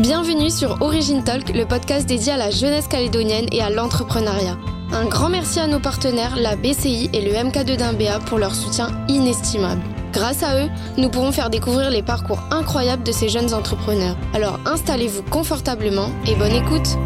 Bienvenue sur Origin Talk, le podcast dédié à la jeunesse calédonienne et à l'entrepreneuriat. Un grand merci à nos partenaires, la BCI et le MK2 d'Imbéa pour leur soutien inestimable. Grâce à eux, nous pourrons faire découvrir les parcours incroyables de ces jeunes entrepreneurs. Alors installez-vous confortablement et bonne écoute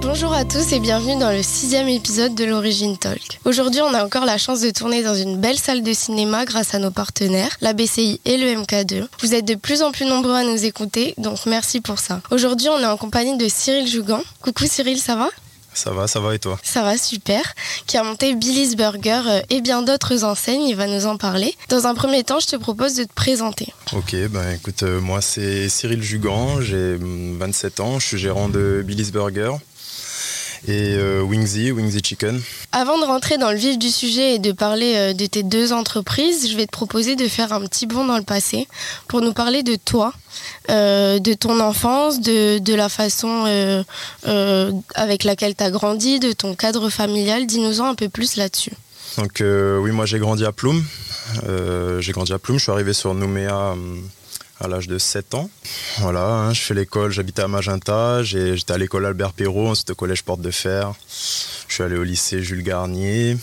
Bonjour à tous et bienvenue dans le sixième épisode de l'Origine Talk. Aujourd'hui, on a encore la chance de tourner dans une belle salle de cinéma grâce à nos partenaires, la BCI et le MK2. Vous êtes de plus en plus nombreux à nous écouter, donc merci pour ça. Aujourd'hui, on est en compagnie de Cyril Jougan. Coucou Cyril, ça va? Ça va, ça va et toi? Ça va, super. Qui a monté Billy's Burger euh, et bien d'autres enseignes, il va nous en parler. Dans un premier temps, je te propose de te présenter. Ok, ben écoute, euh, moi c'est Cyril Jugan, j'ai 27 ans, je suis gérant de Billy's Burger et euh, Wingsy, Wingsy Chicken. Avant de rentrer dans le vif du sujet et de parler euh, de tes deux entreprises, je vais te proposer de faire un petit bond dans le passé pour nous parler de toi, euh, de ton enfance, de, de la façon avec laquelle tu as grandi, de ton cadre familial. Dis-nous-en un peu plus là-dessus. Donc oui, moi j'ai grandi à Ploum. j'ai grandi à Ploum, je suis arrivé sur Nouméa à l'âge de 7 ans. Voilà, hein, je fais l'école, j'habitais à Magenta, j'étais à l'école Albert Perrault, ensuite au collège Porte de Fer. Je suis allé au lycée Jules Garnier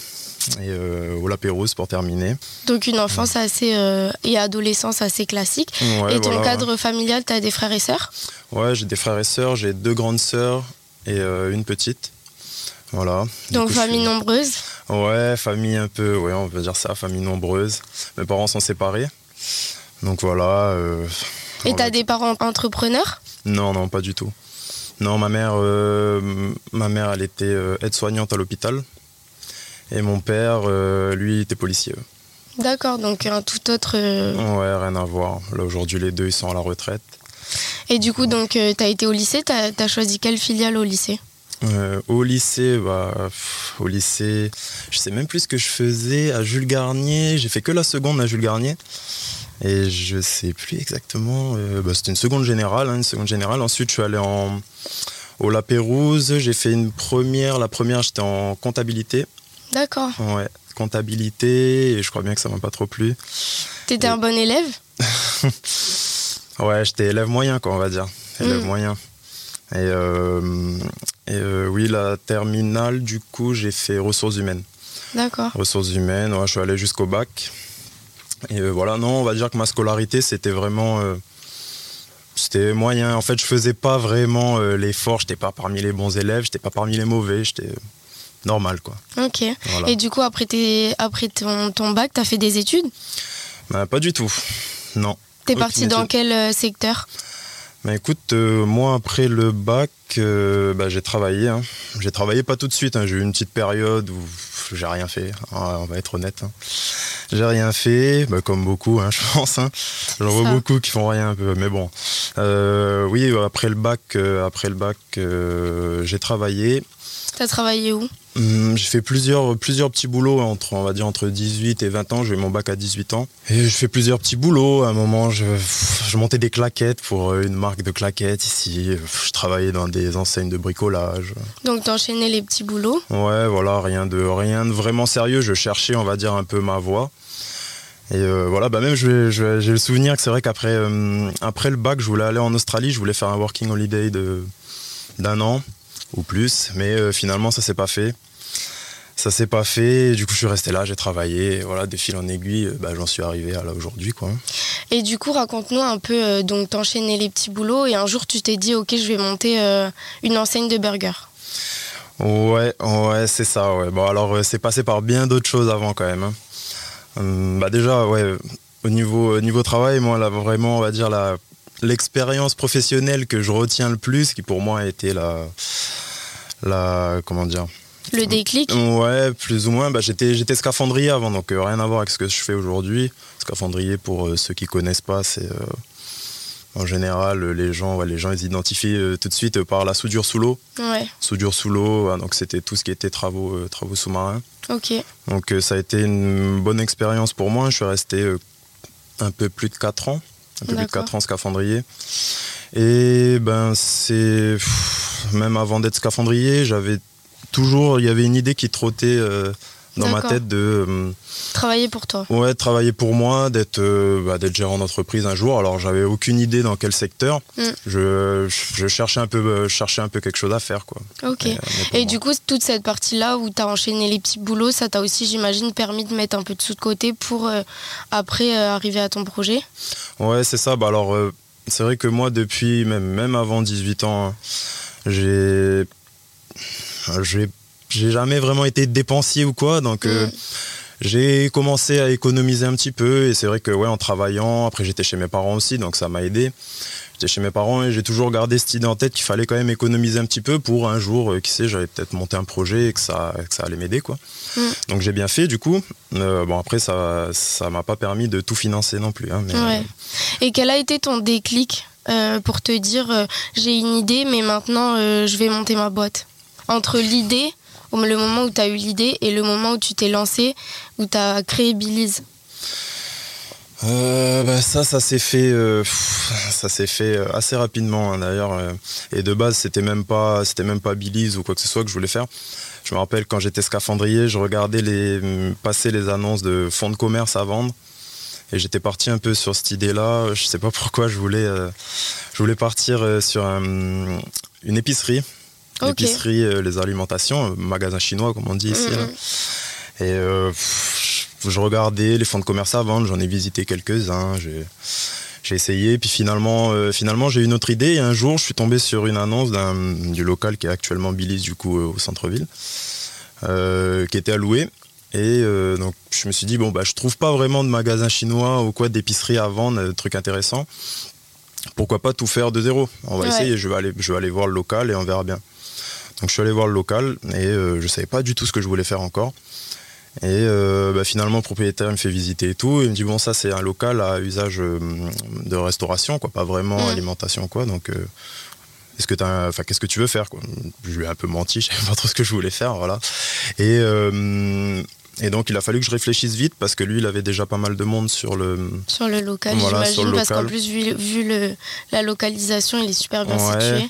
et euh, au La Pérouse pour terminer. Donc une enfance assez euh, et adolescence assez classique. et ton cadre familial, tu as des frères et sœurs? Ouais, j'ai des frères et sœurs, j'ai deux grandes sœurs et euh, une petite. Voilà. Donc famille nombreuse? Ouais, famille un peu, ouais, on peut dire ça, famille nombreuse. Mes parents sont séparés. Donc voilà. Euh, Et t'as des parents entrepreneurs? Non, non, pas du tout. Non, ma mère, euh, ma mère, elle était euh, aide-soignante à l'hôpital. Et mon père, lui, était policier. D'accord, donc un tout autre. Ouais, rien à voir. Là, aujourd'hui, les deux, ils sont à la retraite. Et du coup, donc, tu as été au lycée, tu as, choisi quelle filiale au lycée? Au lycée, bah, au lycée, je sais même plus ce que je faisais à Jules Garnier. J'ai fait que la seconde à Jules Garnier. Et je sais plus exactement. Euh, bah, c'était une seconde générale, hein, une seconde générale. Ensuite, je suis allé en, au La Pérouse. J'ai fait une première. La première, j'étais en comptabilité. D'accord. Ouais, comptabilité. Et je crois bien que ça m'a pas trop plu. T'étais un bon élève? Ouais, j'étais élève moyen, quoi, on va dire. Élève hmm. moyen. Et, euh, et euh, oui, la terminale, du coup, j'ai fait ressources humaines. D'accord. Ressources humaines, ouais, je suis allé jusqu'au bac. Et euh, voilà, non, on va dire que ma scolarité, c'était vraiment. Euh, c'était moyen. En fait, je faisais pas vraiment euh, l'effort. J'étais pas parmi les bons élèves, j'étais pas parmi les mauvais. J'étais normal, quoi. Ok. Et du coup, après, après ton, ton bac, t'as fait des études? Bah, Pas du tout. Non. T'es parti dans quel secteur? Bah, écoute, moi après le bac, bah, j'ai travaillé. Hein. J'ai travaillé pas tout de suite. Hein. J'ai eu une petite période où j'ai rien fait. Hein, on va être honnête. J'ai rien fait, bah, comme beaucoup, je pense. J'en vois beaucoup qui font rien un peu, mais bon. Euh, oui, après le bac, euh, après le bac, euh, j'ai travaillé. T'as travaillé où? Hum, J'ai fait plusieurs, plusieurs petits boulots entre, on va dire, entre 18 et 20 ans. J'ai eu mon bac à 18 ans. Et je fais plusieurs petits boulots. À un moment, je, je montais des claquettes pour une marque de claquettes ici. Je travaillais dans des enseignes de bricolage. Donc, t'enchaînais les petits boulots? Ouais, voilà, rien de, rien de vraiment sérieux. Je cherchais, on va dire, un peu ma voie. Et euh, voilà, bah même j'ai le souvenir que c'est vrai qu'après euh, après le bac, je voulais aller en Australie, je voulais faire un working holiday d'un an ou plus, mais euh, finalement ça s'est pas fait. Ça s'est pas fait, du coup je suis resté là, j'ai travaillé, voilà, de fil en aiguille, bah, j'en suis arrivé à là aujourd'hui quoi. Et du coup raconte-nous un peu, donc t'enchaînais les petits boulots et un jour tu t'es dit ok je vais monter une enseigne de burger. Ouais, ouais, c'est ça, ouais. Bon alors c'est passé par bien d'autres choses avant quand même. Hein. Hum, bah déjà, ouais, au niveau, niveau travail, moi, là, vraiment, on va dire, la, l'expérience professionnelle que je retiens le plus, qui pour moi a été la. la comment dire? Le déclic? Ouais, plus ou moins. Bah, j'étais, j'étais scaphandrier avant, donc euh, rien à voir avec ce que je fais aujourd'hui. Scaphandrier, pour euh, ceux qui connaissent pas, c'est. Euh, en général, les gens, les gens, ils identifient tout de suite par la soudure sous l'eau. Ouais. Soudure sous l'eau, donc c'était tout ce qui était travaux, travaux sous-marins. Ok. Donc ça a été une bonne expérience pour moi. Je suis resté un peu plus de 4 ans, un peu plus de 4 ans scaphandrier. Et ben c'est même avant d'être scaphandrier, j'avais toujours, il y avait une idée qui trottait euh, dans ma tête de euh, Travailler pour toi. ouais, travailler pour moi, d'être euh, bah, d'être gérant d'entreprise un jour. Alors j'avais aucune idée dans quel secteur. Mm. Je, je cherchais un peu euh, cherchais un peu quelque chose à faire quoi. Ok. Et du coup, toute cette partie-là où tu as enchaîné les petits boulots, ça t'a aussi, j'imagine, permis de mettre un peu de sous de côté pour après arriver à ton projet? Ouais, c'est ça. Bah alors, c'est vrai que moi, depuis, même, même avant 18 ans, hein, j'ai. J'ai j'ai jamais vraiment été dépensier ou quoi. Donc, euh, Mm. j'ai commencé à économiser un petit peu. Et c'est vrai que, ouais, en travaillant, après, j'étais chez mes parents aussi, donc ça m'a aidé. J'étais chez mes parents et j'ai toujours gardé cette idée en tête qu'il fallait quand même économiser un petit peu pour un jour, euh, qui sait, j'allais peut-être monter un projet et que ça, que ça allait m'aider, quoi. Mm. Donc, j'ai bien fait, du coup. Euh, bon, après, ça ça m'a pas permis de tout financer non plus. hein, mais, Ouais. Et quel a été ton déclic pour te dire j'ai une idée, mais maintenant je vais monter ma boîte? Entre l'idée, le moment où tu as eu l'idée, et le moment où tu t'es lancé, où tu as créé Billy's Euh, bah, ça, ça s'est fait, euh, ça s'est fait euh, assez rapidement hein, d'ailleurs. euh, et de base, c'était même pas, c'était même pas Billy's ou quoi que ce soit que je voulais faire. Je me rappelle quand j'étais scaphandrier, je regardais les hum, passer les annonces de fonds de commerce à vendre. Et j'étais parti un peu sur cette idée-là. Je sais pas pourquoi je voulais, je voulais partir sur un- une épicerie. L'épicerie, euh, les alimentations, euh, magasin chinois comme on dit ici. Mhm. là. Et euh, je regardais les fonds de commerce à vendre, j'en ai visité quelques-uns, j'ai essayé, puis finalement, euh, finalement j'ai eu une autre idée. Et un jour, je suis tombé sur une annonce d'un du local qui est actuellement Billy's du coup euh, au centre-ville, qui était à louer. Et donc je me suis dit bon bah je trouve pas vraiment de magasin chinois ou quoi d'épicerie à vendre, de trucs intéressants. Pourquoi pas tout faire de zéro? On va Ouais. essayer. Je vais aller, je vais aller voir le local et on verra bien. Donc je suis allé voir le local et euh, je savais pas du tout ce que je voulais faire encore. Et euh, bah, finalement, le propriétaire me fait visiter et tout. Il me dit bon, ça c'est un local à usage euh, de restauration, quoi, pas vraiment Mm. alimentation, quoi. Donc, euh, est-ce que t'as, enfin, qu'est-ce que tu veux faire, quoi? Je lui ai un peu menti, je savais pas trop ce que je voulais faire, voilà. Et et donc il a fallu que je réfléchisse vite parce que lui, il avait déjà pas mal de monde sur le. sur le local, Voilà, sur parce qu'en plus, vu, vu le, la localisation, il est super bien Ouais. situé.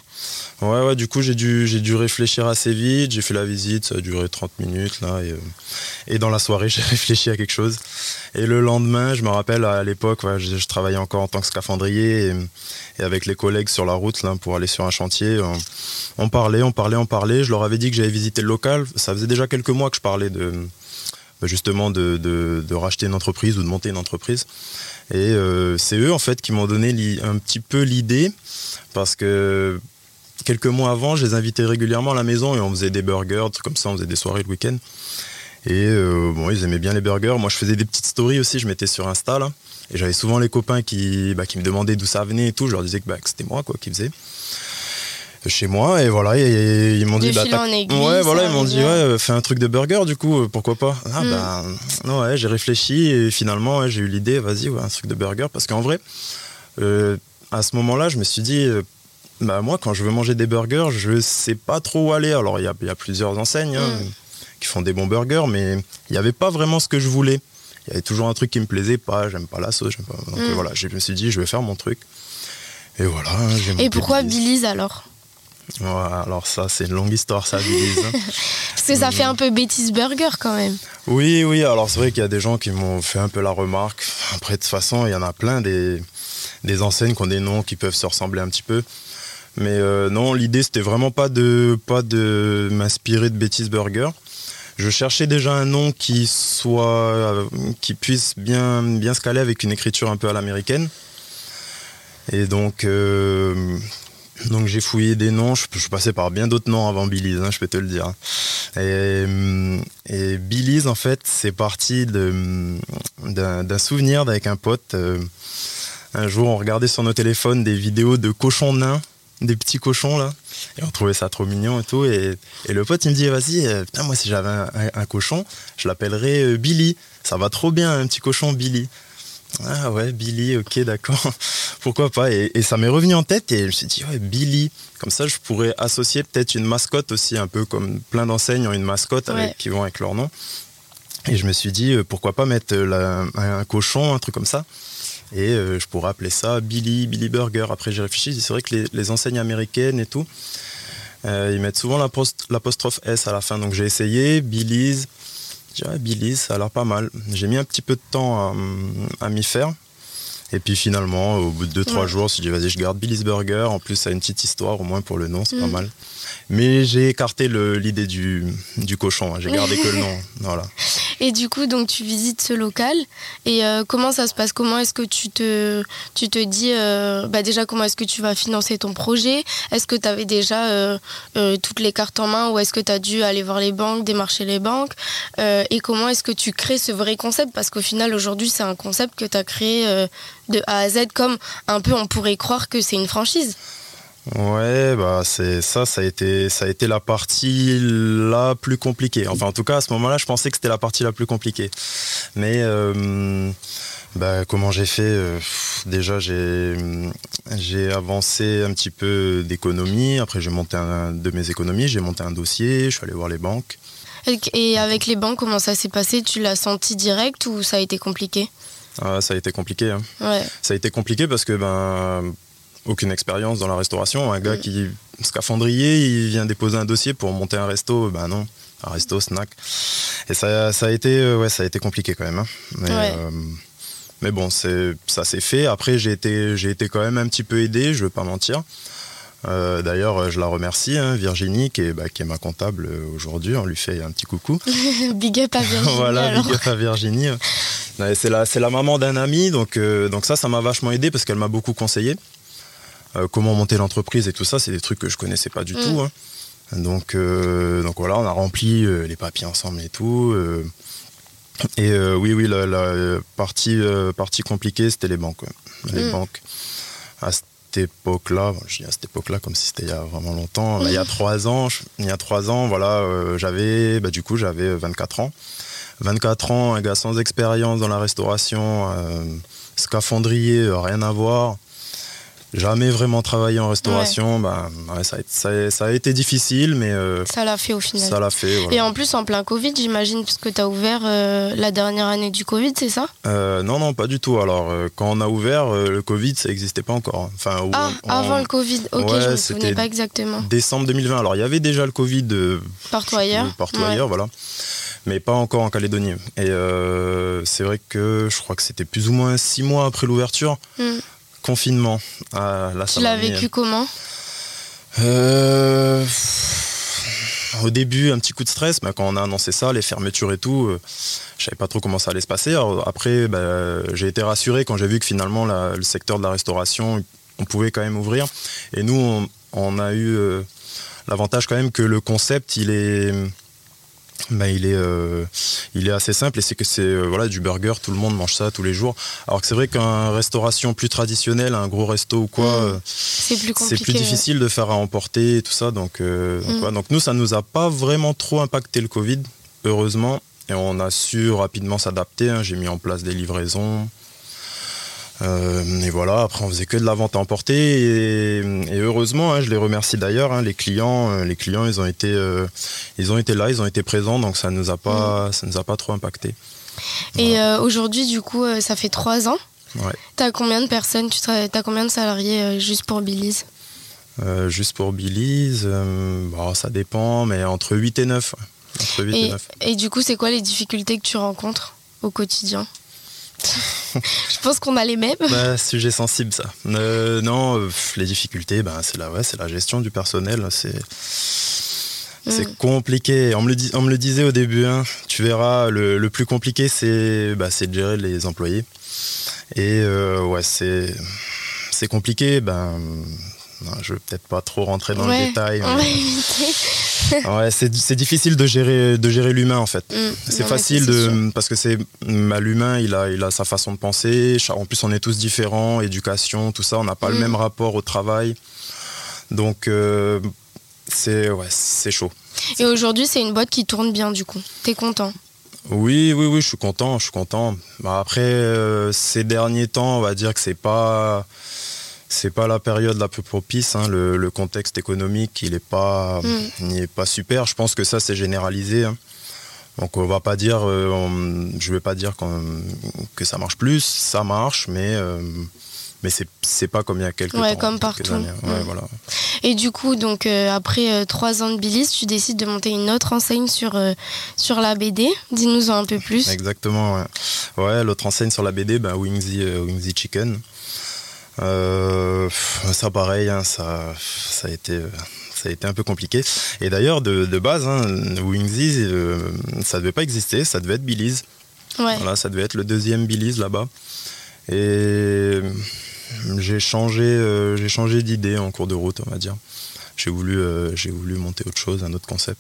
Ouais, ouais, du coup, j'ai dû, j'ai dû réfléchir assez vite. J'ai fait la visite, ça a duré 30 minutes, là. Et, euh, et dans la soirée, j'ai réfléchi à quelque chose. Et le lendemain, je me rappelle, à l'époque, ouais, je, je travaillais encore en tant que scaphandrier. Et, et avec les collègues sur la route, là, pour aller sur un chantier, on, on parlait, on parlait, on parlait. Je leur avais dit que j'avais visité le local. Ça faisait déjà quelques mois que je parlais de justement de, racheter une entreprise ou de monter une entreprise. Et euh, c'est eux, en fait, qui m'ont donné un petit peu l'idée. Parce que quelques mois avant, je les invitais régulièrement à la maison et on faisait des burgers, trucs comme ça, on faisait des soirées le week-end. Et euh, bon, ils aimaient bien les burgers. Moi, je faisais des petites stories aussi, je mettais sur Insta là. Et j'avais souvent les copains qui, bah, qui me demandaient d'où ça venait et tout. Je leur disais que, bah, que c'était moi quoi, qui faisais. Chez moi, et voilà, et, ils m'ont dit. bah, aiguille, ouais, voilà, ils m'ont dit, ouais, euh, fais un truc de burger du coup, euh, pourquoi pas Ah, Mm. bah, non, ouais, j'ai réfléchi et finalement, ouais, j'ai eu l'idée, vas-y, ouais, un truc de burger. Parce qu'en vrai, euh, à ce moment-là, je me suis dit, bah, moi, quand je veux manger des burgers, je sais pas trop où aller. Alors, il y y a plusieurs enseignes hein, Mm. qui font des bons burgers, mais il n'y avait pas vraiment ce que je voulais. Il y avait toujours un truc qui me plaisait pas, j'aime pas la sauce, j'aime pas. Donc Mm. voilà, je me suis dit, je vais faire mon truc. Et voilà. hein, j'ai Et pourquoi. Billy's alors? Ouais, Alors ça, c'est une longue histoire, ça, Billy's. hein. Parce que ça fait un peu bêtise burger quand même. Oui, oui, alors c'est vrai qu'il y a des gens qui m'ont fait un peu la remarque. Après, de toute façon, il y en a plein des, des enseignes qui ont des noms qui peuvent se ressembler un petit peu. Mais euh, non, l'idée, c'était vraiment pas de, pas de m'inspirer de Bêtise Burger. Je cherchais déjà un nom qui soit, euh, qui puisse bien, bien se caler avec une écriture un peu à l'américaine. Et donc, euh, donc j'ai fouillé des noms. Je, passé par bien d'autres noms avant Billy's, hein, je peux te le dire. Et, et Billy's, en fait, c'est parti hum, d'un, souvenir avec un pote. euh, un jour, on regardait sur nos téléphones des vidéos de cochons nains, des petits cochons là, et on trouvait ça trop mignon et tout. Et, le pote, il me dit, vas-y, euh, putain, moi, si j'avais un, un- un cochon, je l'appellerais euh, Billy. Ça va trop bien, un petit cochon Billy. Ah ouais, Billy, ok, d'accord. Pourquoi pas et, et ça m'est revenu en tête et je me suis dit, ouais, Billy. Comme ça, je pourrais associer peut-être une mascotte aussi, un peu comme plein d'enseignes ont une mascotte avec- qui vont avec leur nom. Et je me suis dit, euh, pourquoi pas mettre euh, la- un, un cochon, un truc comme ça. Et euh, je pourrais appeler ça Billy, Billy Burger. Après, j'ai réfléchi, c'est vrai que les, les enseignes américaines et tout, euh, ils mettent souvent l'apost- l'apostrophe S à la fin. Donc j'ai essayé, Billy's. Je Billy, ça a l'air pas mal. J'ai mis un petit peu de temps à, m'y faire. Et puis finalement, au bout de 2-3 jours, je me suis dit, vas-y, je garde Billy's Burger. En plus, ça a une petite histoire, au moins pour le nom, c'est pas mm. mal. Mais j'ai écarté l'idée du, du, cochon. Hein. J'ai gardé que le nom. Voilà. Et du coup, donc tu visites ce local. Et euh, comment ça se passe? Comment est-ce que tu te, dis, euh, bah déjà, comment est-ce que tu vas financer ton projet? Est-ce que tu avais déjà euh, toutes les cartes en main ou est-ce que tu as dû aller voir les banques, démarcher les banques? Et comment est-ce que tu crées ce vrai concept? Parce qu'au final, aujourd'hui, c'est un concept que tu as créé de A à Z, comme un peu on pourrait croire que c'est une franchise. Ouais, bah c'est ça, ça a été, ça a été la partie la plus compliquée. Enfin, en tout cas, à ce moment-là, je pensais que c'était la partie la plus compliquée. Mais euh, bah, comment j'ai fait euh, Déjà, j'ai, j'ai avancé un petit peu d'économie. Après, j'ai monté un, de mes économies, j'ai monté un dossier. Je suis allé voir les banques. Et avec les banques, comment ça s'est passé? Tu l'as senti direct ou ça a été compliqué? Ah, ça a été compliqué. Hein. Ouais. Ça a été compliqué parce que ben aucune expérience dans la restauration. Un gars mm. qui scaphandrier, il vient déposer un dossier pour monter un resto, ben non, un resto, snack. Et ça, ça a été, euh, ouais, ça a été compliqué quand même. Hein. Mais, euh, mais, bon, ça s'est fait. Après, j'ai été, été quand même un petit peu aidé, je veux pas mentir. Euh, d'ailleurs, je la remercie, hein, Virginie, qui est, bah, qui est, ma comptable aujourd'hui. On lui fait un petit coucou. big up à Virginie. voilà, big up à Virginie. C'est la, la, maman d'un ami, donc, donc ça, ça m'a vachement aidé parce qu'elle m'a beaucoup conseillé. Euh, comment monter l'entreprise et tout ça, c'est des trucs que je connaissais pas du mm. tout. Hein. Donc, euh, donc voilà, on a rempli euh, les papiers ensemble et tout. et oui, oui, la, partie, partie compliquée, c'était les banques. Les mm. banques. À cette époque-là, je dis à cette époque-là comme si c'était il y a vraiment longtemps, il y a mm. trois ans, il y a trois ans, voilà, j'avais, bah, du coup, j'avais 24 ans. 24 ans, un gars sans expérience dans la restauration, scaphandrier, rien à voir jamais vraiment travaillé en restauration. Bah, ça, a, été difficile, mais. Euh, ça l'a fait au final. Ça l'a fait. Et en plus, en plein Covid, j'imagine, parce que tu as ouvert euh, la dernière année du Covid, c'est ça? Euh, Non, non, pas du tout. Alors, quand on a ouvert, le Covid, ça n'existait pas encore. Enfin, ah, avant le Covid, ok, je me souvenais pas exactement. Décembre 2020. Alors, il y avait déjà le Covid. partout ailleurs. Partout ailleurs, voilà mais pas encore en Calédonie. Et c'est vrai que je crois que c'était plus ou moins six mois après l'ouverture. Hmm confinement. Ah, tu l'as vécu comment euh, Au début, un petit coup de stress, mais quand on a annoncé ça, les fermetures et tout, euh, je savais pas trop comment ça allait se passer. après, bah, j'ai été rassuré quand j'ai vu que finalement le secteur de la restauration, on pouvait quand même ouvrir. Et nous, on, a eu euh, l'avantage quand même que le concept, il est bah, il, est, euh, il est assez simple et c'est que c'est euh, voilà, du burger, tout le monde mange ça tous les jours. Alors que c'est vrai qu'un restauration plus traditionnelle, un gros resto ou quoi, mmh. euh, c'est plus, plus, difficile de faire à emporter et tout ça. Donc, mmh. donc, nous, ça nous a pas vraiment trop impacté le Covid, heureusement. Et on a su rapidement s'adapter. Hein. J'ai mis en place des livraisons. Euh, et voilà, après on faisait que de la vente à emporter et, heureusement, hein, je les remercie d'ailleurs, hein, les clients, euh, les clients ils ont été, euh, ils ont été là, ils ont été présents, donc ça nous a pas, mm. ça nous a pas trop impacté. Et aujourd'hui, du coup, ça fait trois ans. Ouais. T'as combien de personnes, tu as combien de salariés juste pour Billy's Juste pour Billy's, bon, ça dépend, mais entre 8 et 9. Entre 8 et, 9. et du coup, c'est quoi les difficultés que tu rencontres au quotidien? Je pense qu'on a les mêmes. Bah, sujet sensible, ça. Euh, non, euh, les difficultés, bah, c'est la, ouais, la gestion du personnel. C'est. C'est mm. compliqué. On me, le on me le disait au début. Hein. Tu verras, le, plus compliqué, c'est bah, de gérer les employés. Et euh, ouais, c'est compliqué. Ben, je vais peut-être pas trop rentrer dans le détail. ouais, c'est difficile de gérer, de gérer l'humain en fait. Mm. c'est facile de, parce que c'est bah, l'humain, il a, il a sa façon de penser. En plus, on est tous différents, éducation, tout ça, on n'a pas le mm. même rapport au travail. Donc, euh, c'est ouais, chaud. Et aujourd'hui, c'est une boîte qui tourne bien du coup. T'es content? Oui, oui, oui, je suis content, je suis content. Bah, après, euh, ces derniers temps, on va dire que c'est pas c'est pas la période la plus propice. Hein. Le, contexte économique, il est pas, mm. pas super. Je pense que ça, c'est généralisé. Hein. Donc, on va pas dire, euh, je vais pas dire que ça marche plus. Ça marche, mais, euh, mais c'est pas comme il y a quelques ouais, temps. comme partout. Ouais, Mm. voilà. Et du coup, donc euh, après euh, trois ans de Billy's, tu décides de monter une autre enseigne sur, sur la BD. Dis-nous un peu plus. Exactement, ouais. Ouais, l'autre enseigne sur la BD, ben, Wingsy, Wingsy Chicken. Euh, ça pareil, hein, ça, ça, a été, euh, ça a été un peu compliqué. Et d'ailleurs, de, de base, hein, Wingsy, euh, ça devait pas exister, ça devait être Billy's. Ouais. Voilà, ça devait être le deuxième Billy's là-bas. Et j'ai changé, euh, j'ai changé d'idée en cours de route, on va dire. J'ai voulu, euh, j'ai voulu monter autre chose, un autre concept.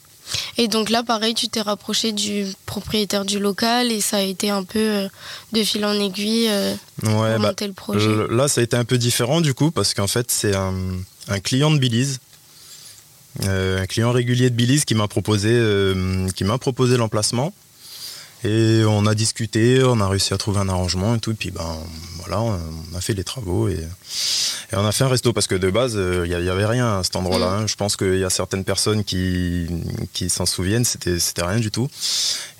Et donc là, pareil, tu t'es rapproché du propriétaire du local et ça a été un peu euh, de fil en aiguille euh, Ouais, pour bah, monter le projet. Là, ça a été un peu différent du coup, parce qu'en fait, c'est un, un client de Billy's, euh, un client régulier de Billy's qui m'a proposé, euh, qui m'a proposé l'emplacement. Et on a discuté, on a réussi à trouver un arrangement et tout. Et puis ben voilà, on a fait les travaux et, et on a fait un resto parce que de base, il n'y avait rien à cet endroit-là. hein. Je pense qu'il y a certaines personnes qui, qui s'en souviennent, c'était c'était rien du tout.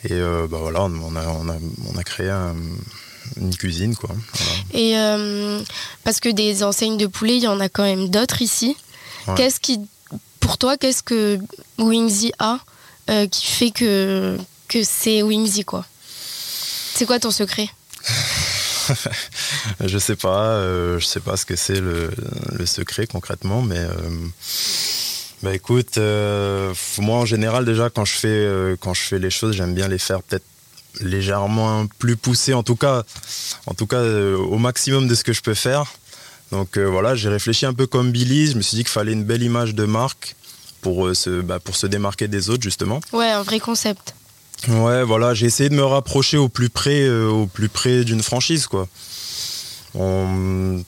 Et euh, bah voilà, on a, on a, on a créé un- une cuisine quoi. Voilà. Et euh, parce que des enseignes de poulet, il y en a quand même d'autres ici. Ouais. Qu'est-ce qui, pour toi, qu'est-ce que Wingsy a euh, qui fait que, que c'est Wingsy quoi C'est quoi ton secret Je sais pas, euh, je sais pas ce que c'est le, le secret concrètement, mais euh, bah écoute, euh, moi en général déjà quand je fais euh, quand je fais les choses, j'aime bien les faire peut-être légèrement plus poussées, en tout cas, en tout cas au maximum de ce que je peux faire. Donc voilà, j'ai réfléchi un peu comme Billy, je me suis dit qu'il fallait une belle image de marque pour, se, bah, pour se démarquer des autres justement. Ouais, un vrai concept. Ouais, voilà, j'ai essayé de me rapprocher au plus près, euh, au plus près d'une franchise, quoi. On-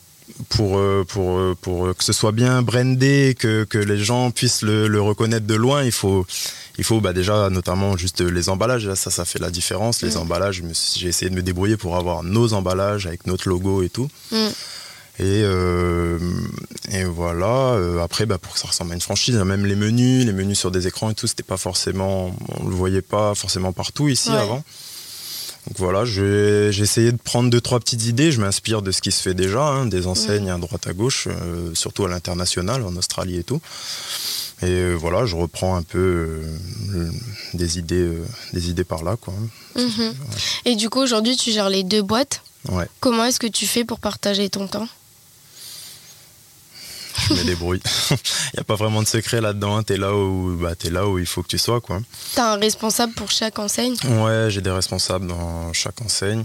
pour, euh, pour, euh, pour que ce soit bien brandé, que, que les gens puissent le, le reconnaître de loin, il faut, il faut bah, déjà notamment juste les emballages. Là, ça, ça fait la différence. Les Mm. emballages, j'ai essayé de me débrouiller pour avoir nos emballages avec notre logo et tout. Mm. Et, euh, et voilà. Euh, après, bah, pour que ça ressemble à une franchise, même les menus, les menus sur des écrans et tout, c'était pas forcément, on le voyait pas forcément partout ici Ouais. avant. Donc voilà, j'ai essayé de prendre deux trois petites idées. Je m'inspire de ce qui se fait déjà, hein, des enseignes à droite à gauche, euh, surtout à l'international, en Australie et tout. Et voilà, je reprends un peu euh, des idées, euh, des idées par là, quoi. Mhm. Et du coup, aujourd'hui, tu gères les deux boîtes? Ouais, Comment est-ce que tu fais pour partager ton temps? Me débrouille. Il n'y a pas vraiment de secret là-dedans. hein. T'es là où, bah, t'es là où il faut que tu sois, quoi. T'as un responsable pour chaque enseigne? Ouais, j'ai des responsables dans chaque enseigne.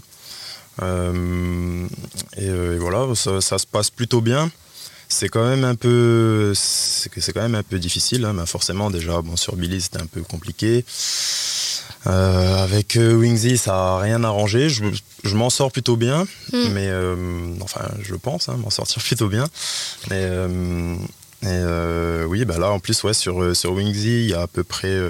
Euh, et, euh, et voilà, ça, ça se passe plutôt bien. C'est quand même un peu, c'est que c'est quand même un peu difficile. hein, mais forcément, déjà, bon, sur Billy, c'était un peu compliqué. Euh, avec euh, Wingsy, ça a rien arrangé. Je, je m'en sors plutôt bien, Mm. mais euh, enfin, je pense hein, m'en sortir plutôt bien. Mais euh, et euh, oui, bah là, en plus, ouais, sur, euh, sur Wingsy, il y a à peu près euh,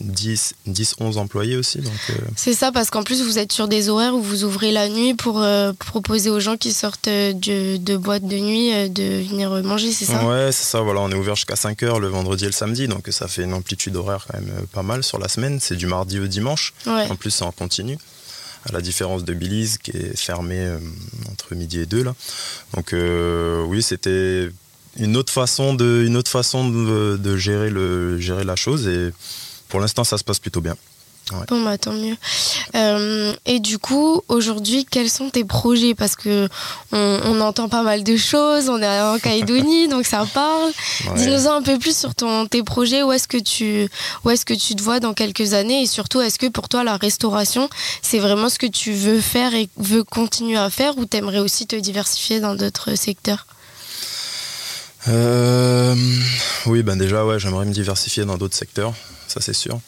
10, 10, 11 employés aussi. Euh, C'est ça, parce qu'en plus, vous êtes sur des horaires où vous ouvrez la nuit pour euh, proposer aux gens qui sortent euh, de, de boîtes de nuit euh, de venir euh, manger, c'est ça? Ouais, c'est ça, voilà, on est ouvert jusqu'à 5h le vendredi et le samedi, donc ça fait une amplitude horaire quand même euh, pas mal sur la semaine. C'est du mardi au dimanche, Ouais. en plus c'est en continu, à la différence de Billy's qui est fermé euh, entre midi et 2 là. Donc euh, oui, c'était une autre façon de, une autre façon de, de gérer, le, gérer la chose et pour l'instant ça se passe plutôt bien. Bon, bah tant mieux. Euh, et du coup, aujourd'hui, quels sont tes projets? Parce que on, on entend pas mal de choses, on est en Calédonie, donc ça parle. Ouais. Dis-nous un peu plus sur ton, tes projets, où est-ce que tu où est-ce que tu te vois dans quelques années? Et surtout est-ce que pour toi la restauration c'est vraiment ce que tu veux faire et veux continuer à faire? Ou t'aimerais aussi te diversifier dans d'autres secteurs? Euh, oui, ben déjà, ouais, j'aimerais me diversifier dans d'autres secteurs, ça c'est sûr.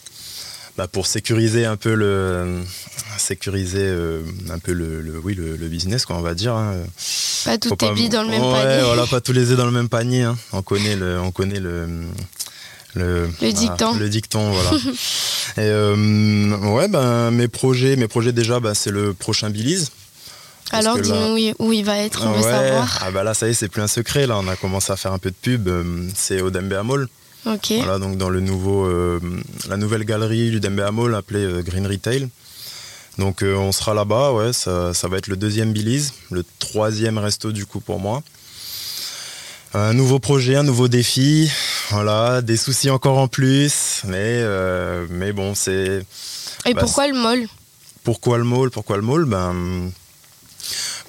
Bah, pour sécuriser un peu le, sécuriser euh, un peu le, le- oui, le, le business, quoi, on va dire. hein. Pas toutes tes billes dans le même ouais, panier. voilà, pas tous les œufs dans le même panier. hein. On connaît le, on connaît le, le, Le voilà, dicton. le dicton, voilà. Et euh, ouais, ben mes projets, mes projets déjà, ben, c'est le prochain Billy's. Parce Alors là- dis-nous où il- va être, on veut Ouais, savoir. ah bah là, ça y est, c'est plus un secret. Là, on a commencé à faire un peu de pub. euh, C'est au Dembea Mall. Ok. Voilà, donc dans le nouveau, euh, la nouvelle galerie du Dembea Mall appelée euh, Green Retail. Donc on sera là-bas, ouais, ça, ça, va être le deuxième Billy's, le troisième resto du coup pour moi. Un nouveau projet, un nouveau défi, voilà, des soucis encore en plus, mais, mais bon, c'est. Et bah, pourquoi le mall? Pourquoi le mall? Pourquoi le mall? Ben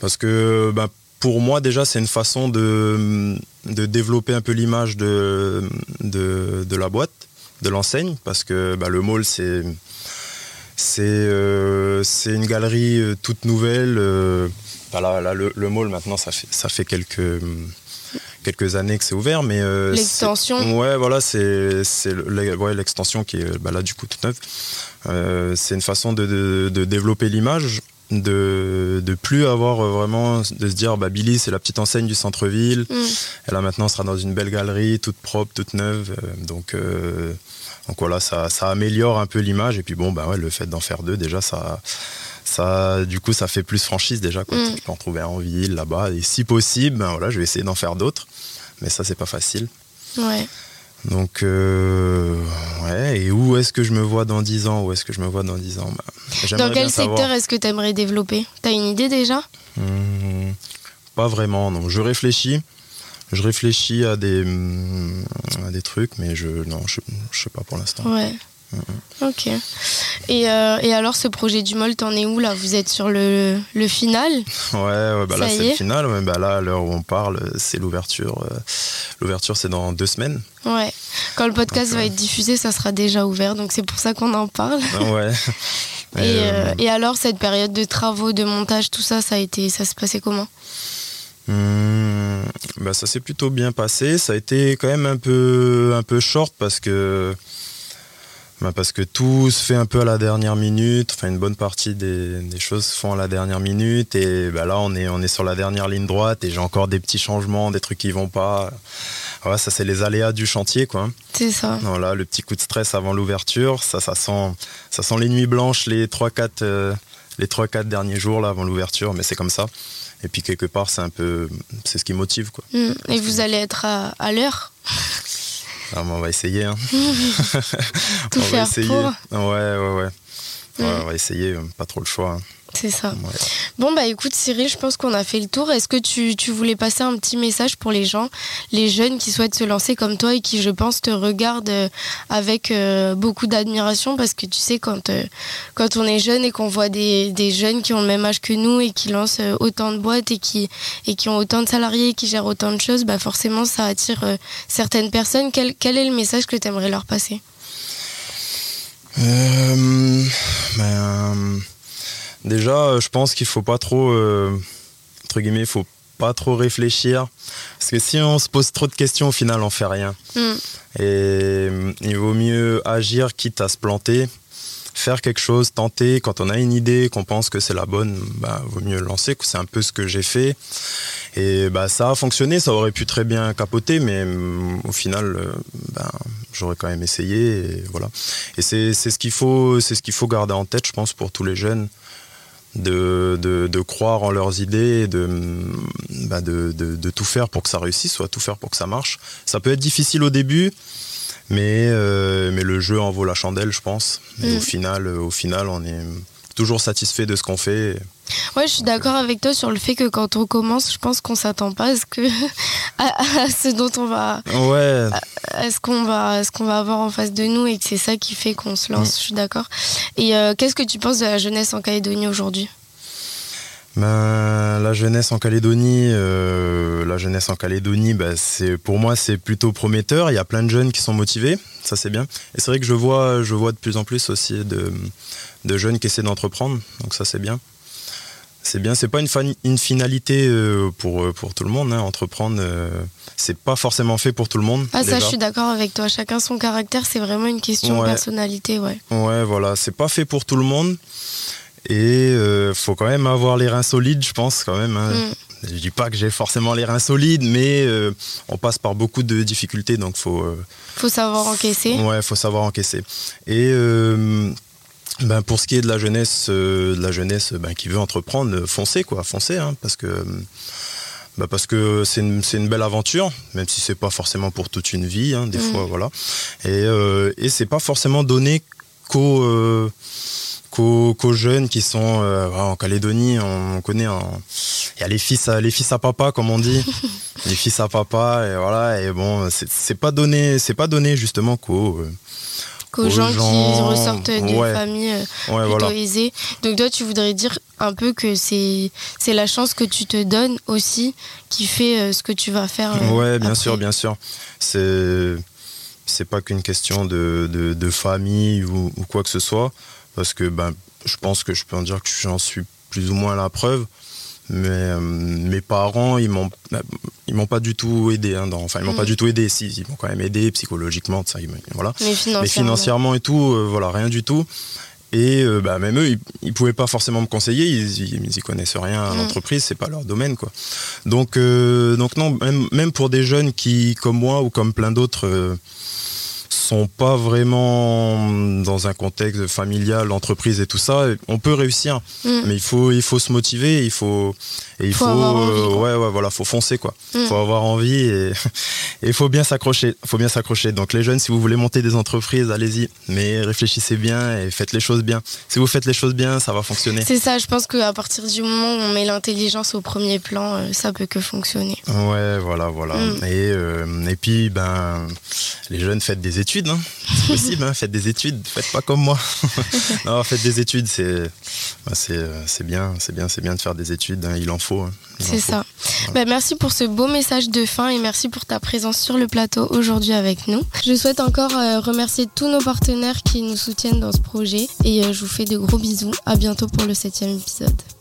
parce que ben, pour moi déjà c'est une façon de, de développer un peu l'image de, de, la boîte, de l'enseigne, parce que ben, le mall c'est c'est euh, une galerie euh, toute nouvelle. Euh, là, le, mall maintenant ça fait, ça fait quelques quelques années que c'est ouvert, mais l'extension. Ouais, voilà, c'est l'extension qui est là du coup toute neuve. c'est une façon de, de développer l'image de de plus avoir euh, vraiment de se dire bah Billy c'est la petite enseigne du centre-ville. Mm. elle a maintenant sera dans une belle galerie toute propre toute neuve. Euh, donc euh, donc voilà ça, ça améliore un peu l'image. Et puis bon bah ouais le fait d'en faire deux déjà ça ça du coup ça fait plus franchise déjà quoi. Mm. peux en trouver un en ville là-bas. Et si possible ben voilà je vais essayer d'en faire d'autres. Mais ça c'est pas facile. Ouais donc, euh, ouais, et où est-ce que je me vois dans 10 ans? Où est-ce que je me vois dans 10 ans? Bah, Dans quel secteur est-ce que tu aimerais développer? T'as une idée déjà? Hmm, Pas vraiment, non. Je réfléchis. Je réfléchis à des, hmm, à des trucs, mais je, non, je, je sais pas pour l'instant. Ouais. Ok. Et, euh, et, alors, ce projet du MOL, t'en es où là? Vous êtes sur le, le final? Ouais, bah là, c'est le final. bah là, à l'heure où on parle, c'est l'ouverture. Euh, l'ouverture, c'est dans deux semaines. Ouais. Quand le podcast va être diffusé, ça sera déjà ouvert. Donc, c'est pour ça qu'on en parle. Ah ouais. et, euh, et, alors, cette période de travaux, de montage, tout ça, ça, a été, ça se passait comment? Hmm, bah, Ça s'est plutôt bien passé. Ça a été quand même un peu, un peu short parce que bah, parce que tout se fait un peu à la dernière minute. Enfin, une bonne partie des, choses se font à la dernière minute. Et bah, là, on est, on est sur la dernière ligne droite et j'ai encore des petits changements, des trucs qui vont pas. Ça, c'est les aléas du chantier, quoi. C'est ça. Voilà, le petit coup de stress avant l'ouverture. Ça, ça sent, ça sent les nuits blanches les 3-4 euh, les 3-4 derniers jours là, avant l'ouverture. Mais c'est comme ça. Et puis, quelque part, c'est un peu. C'est ce qui motive, quoi. Mmh. Et vous allez être à, à l'heure? Ah, on va essayer. Hein. Tout on faire va essayer. Pour. Ouais, ouais, ouais. On va essayer, pas trop le choix. Hein. C'est ça. Bon, bah écoute, Cyril, je pense qu'on a fait le tour. Est-ce que tu, tu, voulais passer un petit message pour les gens, les jeunes qui souhaitent se lancer comme toi et qui, je pense, te regardent euh, avec euh, beaucoup d'admiration? Parce que tu sais, quand, euh, quand on est jeune et qu'on voit des, des, jeunes qui ont le même âge que nous et qui lancent autant de boîtes et qui, et qui ont autant de salariés et qui gèrent autant de choses, bah forcément, ça attire certaines personnes. Quel, quel est le message que tu aimerais leur passer? Ben, Déjà, euh, je pense qu'il faut pas trop, euh, entre guillemets, il faut pas trop réfléchir. Parce que si on se pose trop de questions, au final, on fait rien. Mm. Et euh, il vaut mieux agir quitte à se planter. Faire quelque chose, tenter. Quand on a une idée, qu'on pense que c'est la bonne, bah, vaut mieux lancer. C'est un peu ce que j'ai fait. Et bah, ça a fonctionné. Ça aurait pu très bien capoter, mais mm, au final, bah, j'aurais quand même essayé. Et voilà. Et c'est ce qu'il faut, c'est ce qu'il faut garder en tête, je pense, pour tous les jeunes de, de, croire en leurs idées, de, bah de, de, tout faire pour que ça réussisse, soit tout faire pour que ça marche. Ça peut être difficile au début, mais, euh, mais le jeu en vaut la chandelle, je pense. Et au, mm. final, au final, on est toujours satisfait de ce qu'on fait. Ouais, je suis d'accord avec toi sur le fait que quand on commence, je pense qu'on s'attend pas à ce que à, ce dont on va ouais. à, ce qu'on va ce qu'on va avoir en face de nous et que c'est ça qui fait qu'on se lance. Je suis d'accord. Et euh, qu'est-ce que tu penses de la jeunesse en Calédonie aujourd'hui? Ben, la jeunesse en Calédonie, euh, la jeunesse en Calédonie, ben, c'est pour moi c'est plutôt prometteur. Il y a plein de jeunes qui sont motivés, ça c'est bien. Et c'est vrai que je vois, je vois de plus en plus aussi de, de jeunes qui essaient d'entreprendre, donc ça c'est bien. C'est bien, c'est pas une, une finalité euh, pour, euh, pour tout le monde. Hein. Entreprendre, euh, c'est pas forcément fait pour tout le monde. Ah, ça, je suis d'accord avec toi. Chacun son caractère, c'est vraiment une question de personnalité, ouais. Ouais, voilà, c'est pas fait pour tout le monde. Et il faut quand même avoir les reins solides, je pense, quand même. Hein. Mm. Je dis pas que j'ai forcément les reins solides, mais on passe par beaucoup de difficultés, donc faut. faut savoir encaisser. Ouais, faut savoir encaisser. Et ben pour ce qui est de la jeunesse, euh, de la jeunesse ben, qui veut entreprendre, euh, foncez quoi, foncez, hein, parce que ben parce que c'est une, une, belle aventure, même si c'est pas forcément pour toute une vie, hein, des mm. fois voilà. Et, euh, et c'est pas forcément donné qu'aux jeunes qui sont euh, en Calédonie. On, connaît, il y a les fils, à, les fils à papa, comme on dit, les fils à papa, et voilà. Et bon, c'est pas donné, c'est pas donné justement qu'aux qu'aux gens, qui ressortent de familles euh, plutôt aisées. Donc toi, tu voudrais dire un peu que c'est c'est la chance que tu te donnes aussi qui fait euh, ce que tu vas faire. Oui, ouais, bien sûr, bien sûr. C'est c'est pas qu'une question de, de, famille ou, ou, quoi que ce soit, parce que ben, je pense que je peux en dire que j'en suis plus ou moins la preuve. Mais euh, mes parents, ils m'ont, ils m'ont pas du tout aidé. Hein, enfin, ils m'ont pas mm. du tout aidé. Si, ils m'ont quand même aidé psychologiquement, ça, voilà. Mais financièrement, et tout, euh, voilà, rien du tout. Et euh, bah, même eux, ils, ne pouvaient pas forcément me conseiller. Ils, ils, connaissent rien à mm. l'entreprise, c'est pas leur domaine, quoi. Donc, donc non, même, même, pour des jeunes qui, comme moi ou comme plein d'autres sont pas vraiment dans un contexte familial, d'entreprise et tout ça, on peut réussir, mm. mais il faut, il faut se motiver, il faut, et il faut, euh, ouais, ouais, voilà, faut foncer quoi. Il mm. faut avoir envie et il faut bien s'accrocher. Faut bien s'accrocher. Donc les jeunes, si vous voulez monter des entreprises, allez-y, mais réfléchissez bien et faites les choses bien. Si vous faites les choses bien, ça va fonctionner. C'est ça. Je pense qu'à partir du moment où on met l'intelligence au premier plan, euh, ça peut que fonctionner. Ouais, voilà, voilà. Mm. Et euh, et puis ben les jeunes faites des études, hein. c'est possible. Hein. faites des études. Faites pas comme moi. non, faites des études. C'est ben, c'est bien, c'est bien, c'est bien de faire des études. Hein. Il en faut. C'est ça. Bah, merci pour ce beau message de fin et merci pour ta présence sur le plateau aujourd'hui avec nous. Je souhaite encore euh, remercier tous nos partenaires qui nous soutiennent dans ce projet et euh, je vous fais de gros bisous. À bientôt pour le septième épisode.